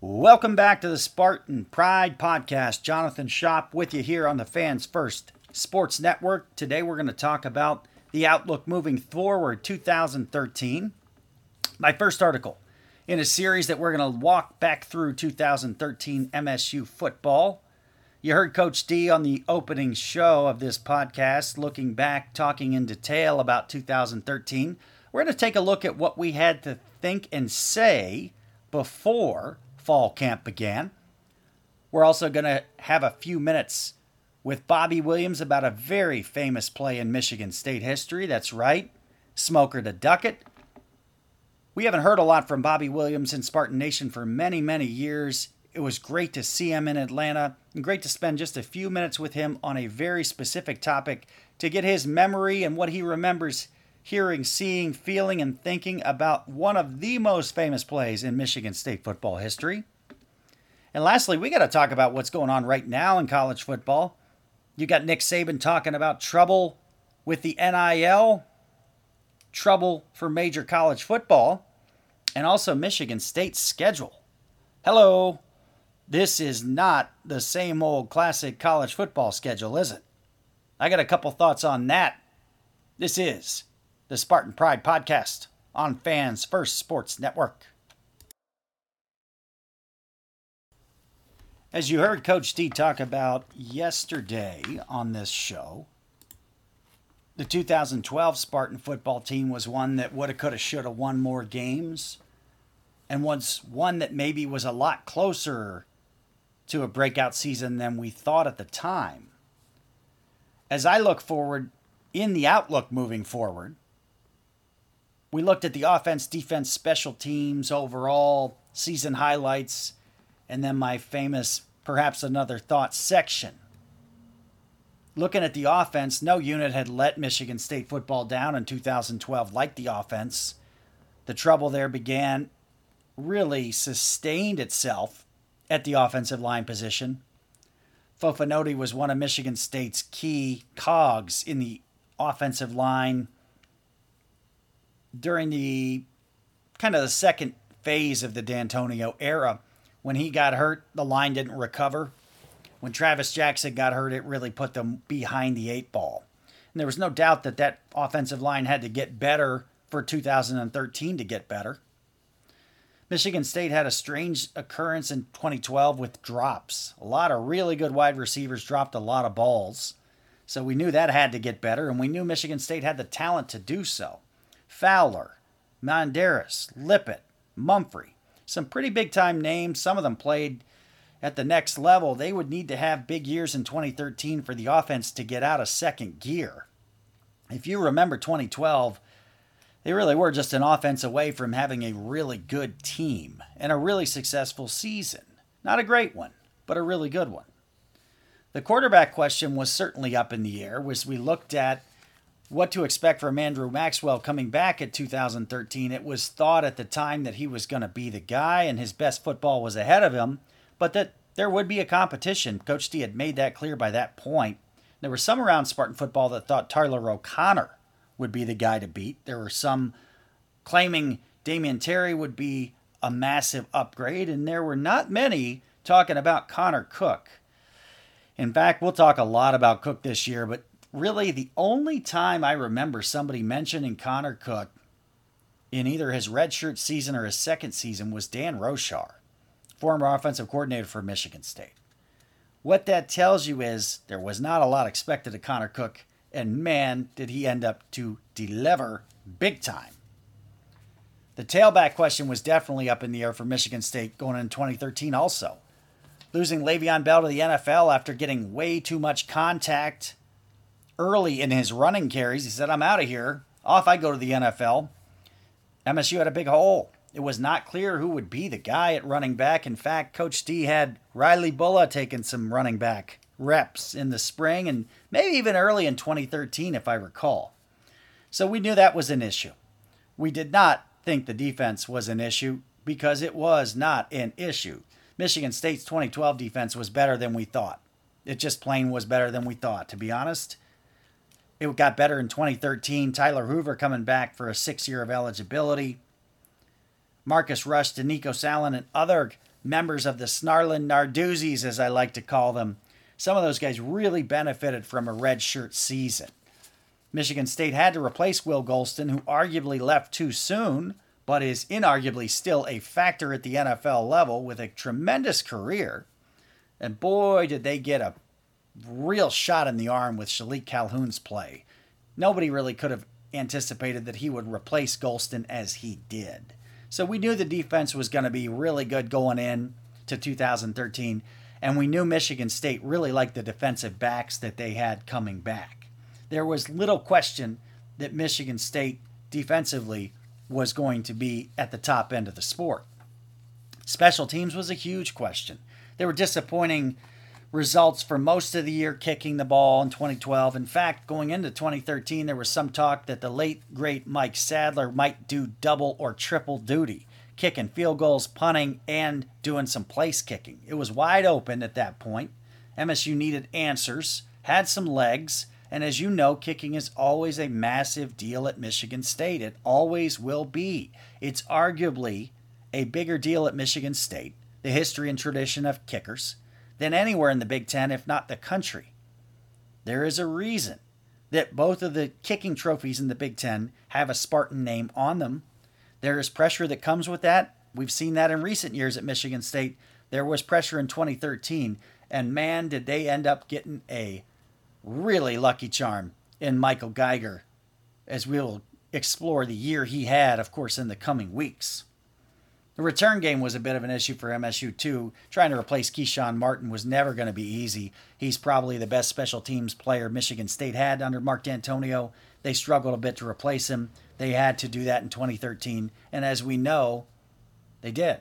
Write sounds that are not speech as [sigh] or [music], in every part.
Welcome back to the Spartan Pride Podcast. Jonathan Shop with you here on the Fans First Sports Network. Today we're going to talk about the outlook moving forward 2013. My first article in a series that we're going to walk back through 2013 MSU football. You heard Coach D on the opening show of this podcast, looking back, talking in detail about 2013. We're going to take a look at what we had to think and say before fall camp began. We're also going to have a few minutes with Bobby Williams about a very famous play in Michigan State history. That's right, Smoker to Duckett. We haven't heard a lot from Bobby Williams in Spartan Nation for many, many years. It was great to see him in Atlanta and great to spend just a few minutes with him on a very specific topic to get his memory and what he remembers hearing, seeing, feeling, and thinking about one of the most famous plays in Michigan State football history. And lastly, we got to talk about what's going on right now in college football. You got Nick Saban talking about trouble with the NIL, trouble for major college football, and also Michigan State's schedule. Hello. This is not the same old classic college football schedule, is it? I got a couple thoughts on that. This is the Spartan Pride podcast on Fans First Sports Network. As you heard Coach D talk about yesterday on this show, the 2012 Spartan football team was one that woulda, coulda, shoulda won more games, and was one that maybe was a lot closer to a breakout season than we thought at the time. As I look forward in the outlook moving forward, we looked at the offense, defense, special teams, overall season highlights, and then my famous perhaps another thought section. Looking at the offense, no unit had let Michigan State football down in 2012 like the offense. The trouble there began, really sustained itself at the offensive line position. Fou Fonoti was one of Michigan State's key cogs in the offensive line during the kind of the second phase of the Dantonio era. When he got hurt, the line didn't recover. When Travis Jackson got hurt, it really put them behind the eight ball. And there was no doubt that that offensive line had to get better for 2013 to get better. Michigan State had a strange occurrence in 2012 with drops. A lot of really good wide receivers dropped a lot of balls. So we knew that had to get better, and we knew Michigan State had the talent to do so. Fowler, Manderis, Lippett, Mumphrey. Some pretty big time names. Some of them played at the next level. They would need to have big years in 2013 for the offense to get out of second gear. If you remember 2012, they really were just an offense away from having a really good team and a really successful season. Not a great one, but a really good one. The quarterback question was certainly up in the air as we looked at what to expect from Andrew Maxwell coming back at 2013. It was thought at the time that he was going to be the guy and his best football was ahead of him, but that there would be a competition. Coach D had made that clear by that point. There were some around Spartan football that thought Tyler O'Connor would be the guy to beat. There were some claiming Damion Terry would be a massive upgrade, and there were not many talking about Connor Cook. In fact, we'll talk a lot about Cook this year, but really the only time I remember somebody mentioning Connor Cook in either his redshirt season or his second season was Dan Roushar, former offensive coordinator for Michigan State. What that tells you is there was not a lot expected of Connor Cook, and man, did he end up to deliver big time. The tailback question was definitely up in the air for Michigan State going in 2013 also. Losing Le'Veon Bell to the NFL after getting way too much contact early in his running carries. He said, I'm out of here. Off I go to the NFL. MSU had a big hole. It was not clear who would be the guy at running back. In fact, Coach D had Riley Bullough taking some running back reps in the spring and maybe even early in 2013, if I recall. So we knew that was an issue. We did not think the defense was an issue because it was not an issue. Michigan State's 2012 defense was better than we thought. It just plain was better than we thought, to be honest. It got better in 2013. Tyler Hoover coming back for a six year of eligibility. Marcus Rush, Nico Salen, and other members of the Snarlin Narduzzies, as I like to call them, some of those guys really benefited from a red shirt season. Michigan State had to replace Will Gholston, who arguably left too soon, but is inarguably still a factor at the NFL level with a tremendous career. And boy, did they get a real shot in the arm with Shilique Calhoun's play. Nobody really could have anticipated that he would replace Gholston as he did. So we knew the defense was going to be really good going in to 2013, and we knew Michigan State really liked the defensive backs that they had coming back. There was little question that Michigan State defensively was going to be at the top end of the sport. Special teams was a huge question. They were disappointing results for most of the year kicking the ball in 2012. In fact, going into 2013, there was some talk that the late, great Mike Sadler might do double or triple duty, kicking field goals, punting, and doing some place kicking. It was wide open at that point. MSU needed answers, had some legs, and as you know, kicking is always a massive deal at Michigan State. It always will be. It's arguably a bigger deal at Michigan State, the history and tradition of kickers than anywhere in the Big Ten, if not the country. There is a reason that both of the kicking trophies in the Big Ten have a Spartan name on them. There is pressure that comes with that. We've seen that in recent years at Michigan State. There was pressure in 2013, and man, did they end up getting a really lucky charm in Michael Geiger, as we'll explore the year he had, of course, in the coming weeks. The return game was a bit of an issue for MSU, too. Trying to replace Keshawn Martin was never going to be easy. He's probably the best special teams player Michigan State had under Mark Dantonio. They struggled a bit to replace him. They had to do that in 2013. And as we know, they did.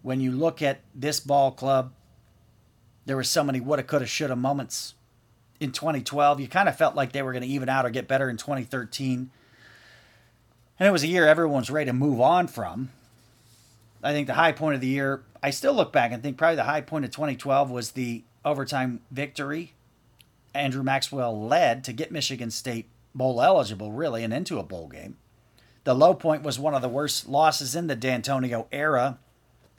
When you look at this ball club, there were so many woulda, coulda, shoulda moments in 2012. You kind of felt like they were going to even out or get better in 2013. And it was a year everyone was ready to move on from. I think the high point of the year, I still look back and think probably the high point of 2012 was the overtime victory Andrew Maxwell led to get Michigan State bowl eligible, really, and into a bowl game. The low point was one of the worst losses in the Dantonio era.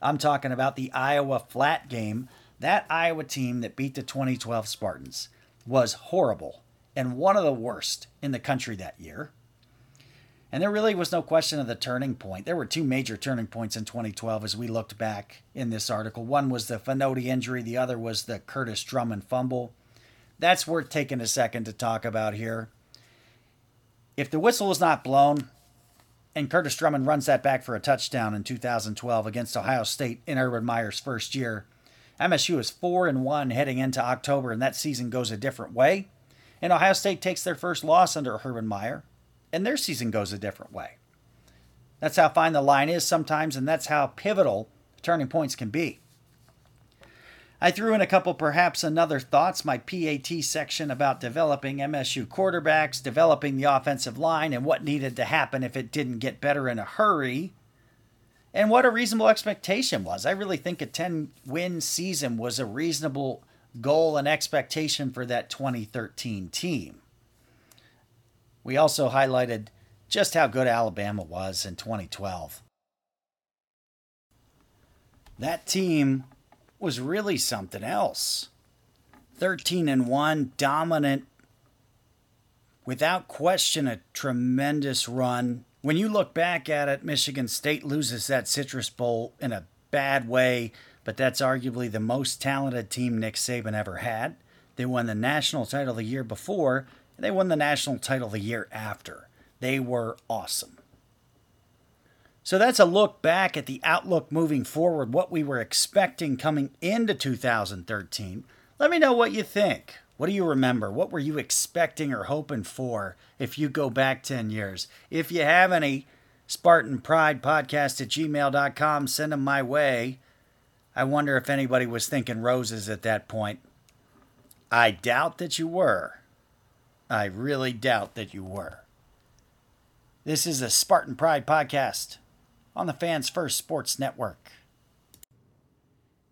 I'm talking about the Iowa flat game. That Iowa team that beat the 2012 Spartans was horrible and one of the worst in the country that year. And there really was no question of the turning point. There were two major turning points in 2012 as we looked back in this article. One was the Fonoti injury, the other was the Kurtis Drummond fumble. That's worth taking a second to talk about here. If the whistle is not blown and Kurtis Drummond runs that back for a touchdown in 2012 against Ohio State in Urban Meyer's first year, MSU is 4 and 1 heading into October and that season goes a different way. And Ohio State takes their first loss under Urban Meyer and their season goes a different way. That's how fine the line is sometimes, and that's how pivotal turning points can be. I threw in a couple, perhaps another thoughts, my PAT section about developing MSU quarterbacks, developing the offensive line, and what needed to happen if it didn't get better in a hurry, and what a reasonable expectation was. I really think a 10 win season was a reasonable goal and expectation for that 2013 team. We also highlighted just how good Alabama was in 2012. That team was really something else. 13 and 1, dominant, without question, a tremendous run. When you look back at it, Michigan State loses that Citrus Bowl in a bad way, but that's arguably the most talented team Nick Saban ever had. They won the national title the year before, and they won the national title the year after. They were awesome. So that's a look back at the outlook moving forward, what we were expecting coming into 2013. Let me know what you think. What do you remember? What were you expecting or hoping for if you go back 10 years? If you have any, Spartan Pride Podcast at gmail.com, send them my way. I wonder if anybody was thinking roses at that point. I doubt that you were. I really doubt that you were. This is a Spartan Pride podcast on the Fans First Sports Network.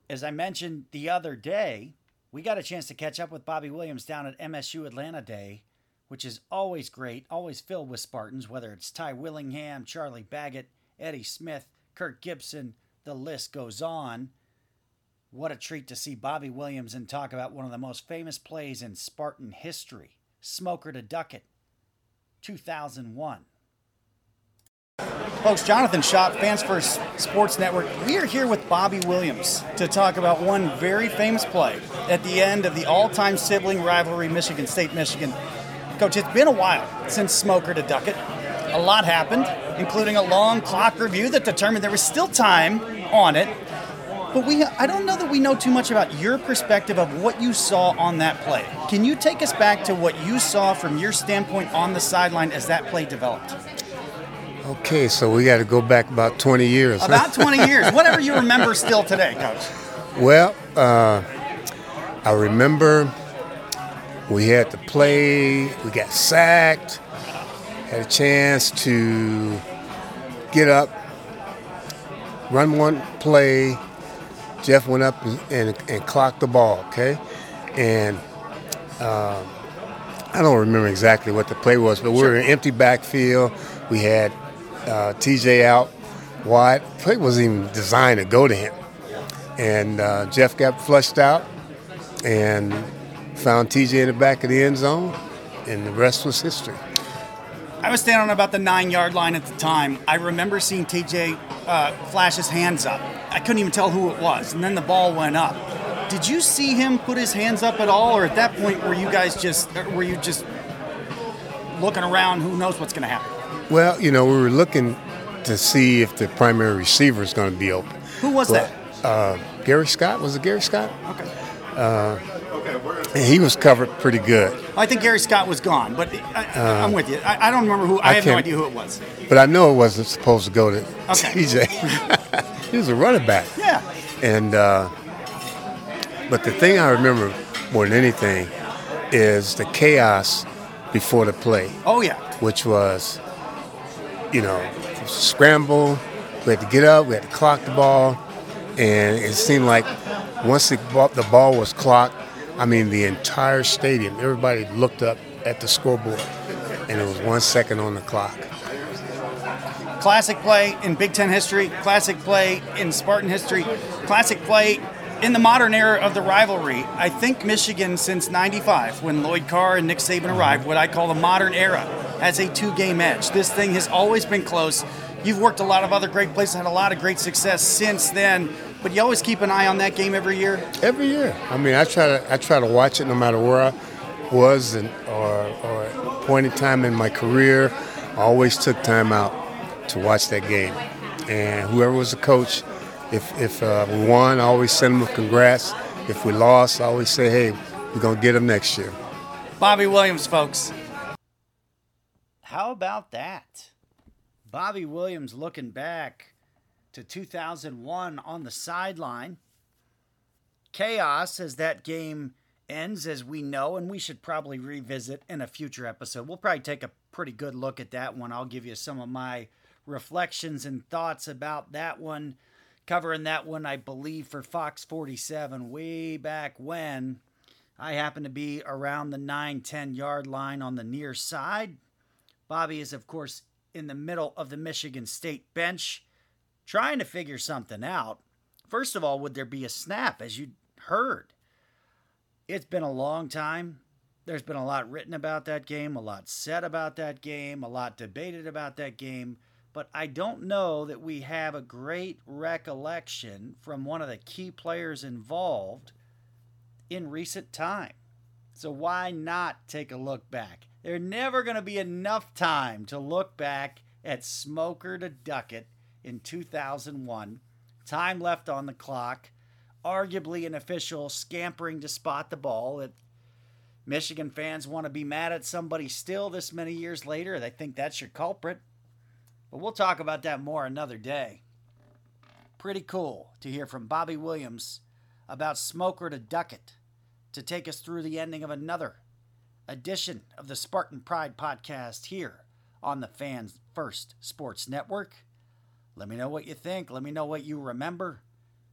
As I mentioned the other day, we got a chance to catch up with Bobby Williams down at MSU Atlanta Day, which is always great, always filled with Spartans, whether it's Ty Willingham, Charlie Baggett, Eddie Smith, Kirk Gibson, The list goes on. What a treat to see Bobby Williams and talk about one of the most famous plays in Spartan history Smoker to Duckett, 2001. Folks, Jonathan Shop, Fans First Sports Network. We are here with Bobby Williams to talk about one very famous play at the end of the all time sibling rivalry, Michigan State Michigan. Coach, it's been a while since Smoker to Duckett. A lot happened, including a long clock review that determined there was still time on it but we I don't know that we know too much about your perspective of what you saw on that play. Can you take us back to what you saw from your standpoint on the sideline as that play developed? Okay, so we got to go back about 20 years. About [laughs] 20 years. Whatever you remember still today, coach. Well, uh, I remember we had to play, we got sacked, had a chance to get up, run one play, Jeff went up and, and, and clocked the ball, okay? And um, I don't remember exactly what the play was, but we were in empty backfield. We had uh, TJ out wide. Play wasn't even designed to go to him. And uh, Jeff got flushed out and found TJ in the back of the end zone, and the rest was history. I was standing on about the nine yard line at the time. I remember seeing TJ uh, flash his hands up. I couldn't even tell who it was, and then the ball went up. Did you see him put his hands up at all, or at that point were you guys just were you just looking around? Who knows what's going to happen? Well, you know, we were looking to see if the primary receiver is going to be open. Who was that? Uh, Gary Scott. Was it Gary Scott? Okay. Uh, he was covered pretty good. I think Gary Scott was gone, but I, am uh, with you. I, I, don't remember who. I, I have no idea who it was. But I know it wasn't supposed to go to okay. TJ. [laughs] [laughs] he was a running back. Yeah. And uh, but the thing I remember more than anything is the chaos before the play. Oh yeah. Which was, you know, scramble. We had to get up. We had to clock the ball, and it seemed like once the ball, the ball was clocked I mean, the entire stadium, everybody looked up at the scoreboard, and it was one second on the clock. Classic play in Big Ten history, classic play in Spartan history, classic play in the modern era of the rivalry. I think Michigan, since 95, when Lloyd Carr and Nick Saban arrived, what I call the modern era, has a two game edge. This thing has always been close. You've worked a lot of other great places, had a lot of great success since then. But you always keep an eye on that game every year. Every year. I mean, I try to I try to watch it no matter where I was and or or point in time in my career. I always took time out to watch that game. And whoever was the coach, if if uh, we won, I always send them a congrats. If we lost, I always say, hey, we're gonna get them next year. Bobby Williams, folks. How about that? Bobby Williams looking back to 2001 on the sideline. Chaos as that game ends, as we know, and we should probably revisit in a future episode. We'll probably take a pretty good look at that one. I'll give you some of my reflections and thoughts about that one, covering that one, I believe, for Fox 47 way back when. I happen to be around the 9 10 yard line on the near side. Bobby is, of course, in the middle of the Michigan State bench trying to figure something out. First of all, would there be a snap, as you heard? It's been a long time. There's been a lot written about that game, a lot said about that game, a lot debated about that game, but I don't know that we have a great recollection from one of the key players involved in recent time. So why not take a look back? There's never going to be enough time to look back at Smoker to Duckett in 2001. Time left on the clock. Arguably an official scampering to spot the ball. That Michigan fans want to be mad at somebody still this many years later. They think that's your culprit. But we'll talk about that more another day. Pretty cool to hear from Bobby Williams about Smoker to Duckett to take us through the ending of another edition of the Spartan Pride podcast here on the Fans First Sports Network. Let me know what you think. Let me know what you remember.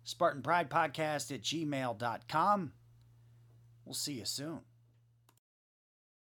Spartan Pride Podcast at gmail.com. We'll see you soon.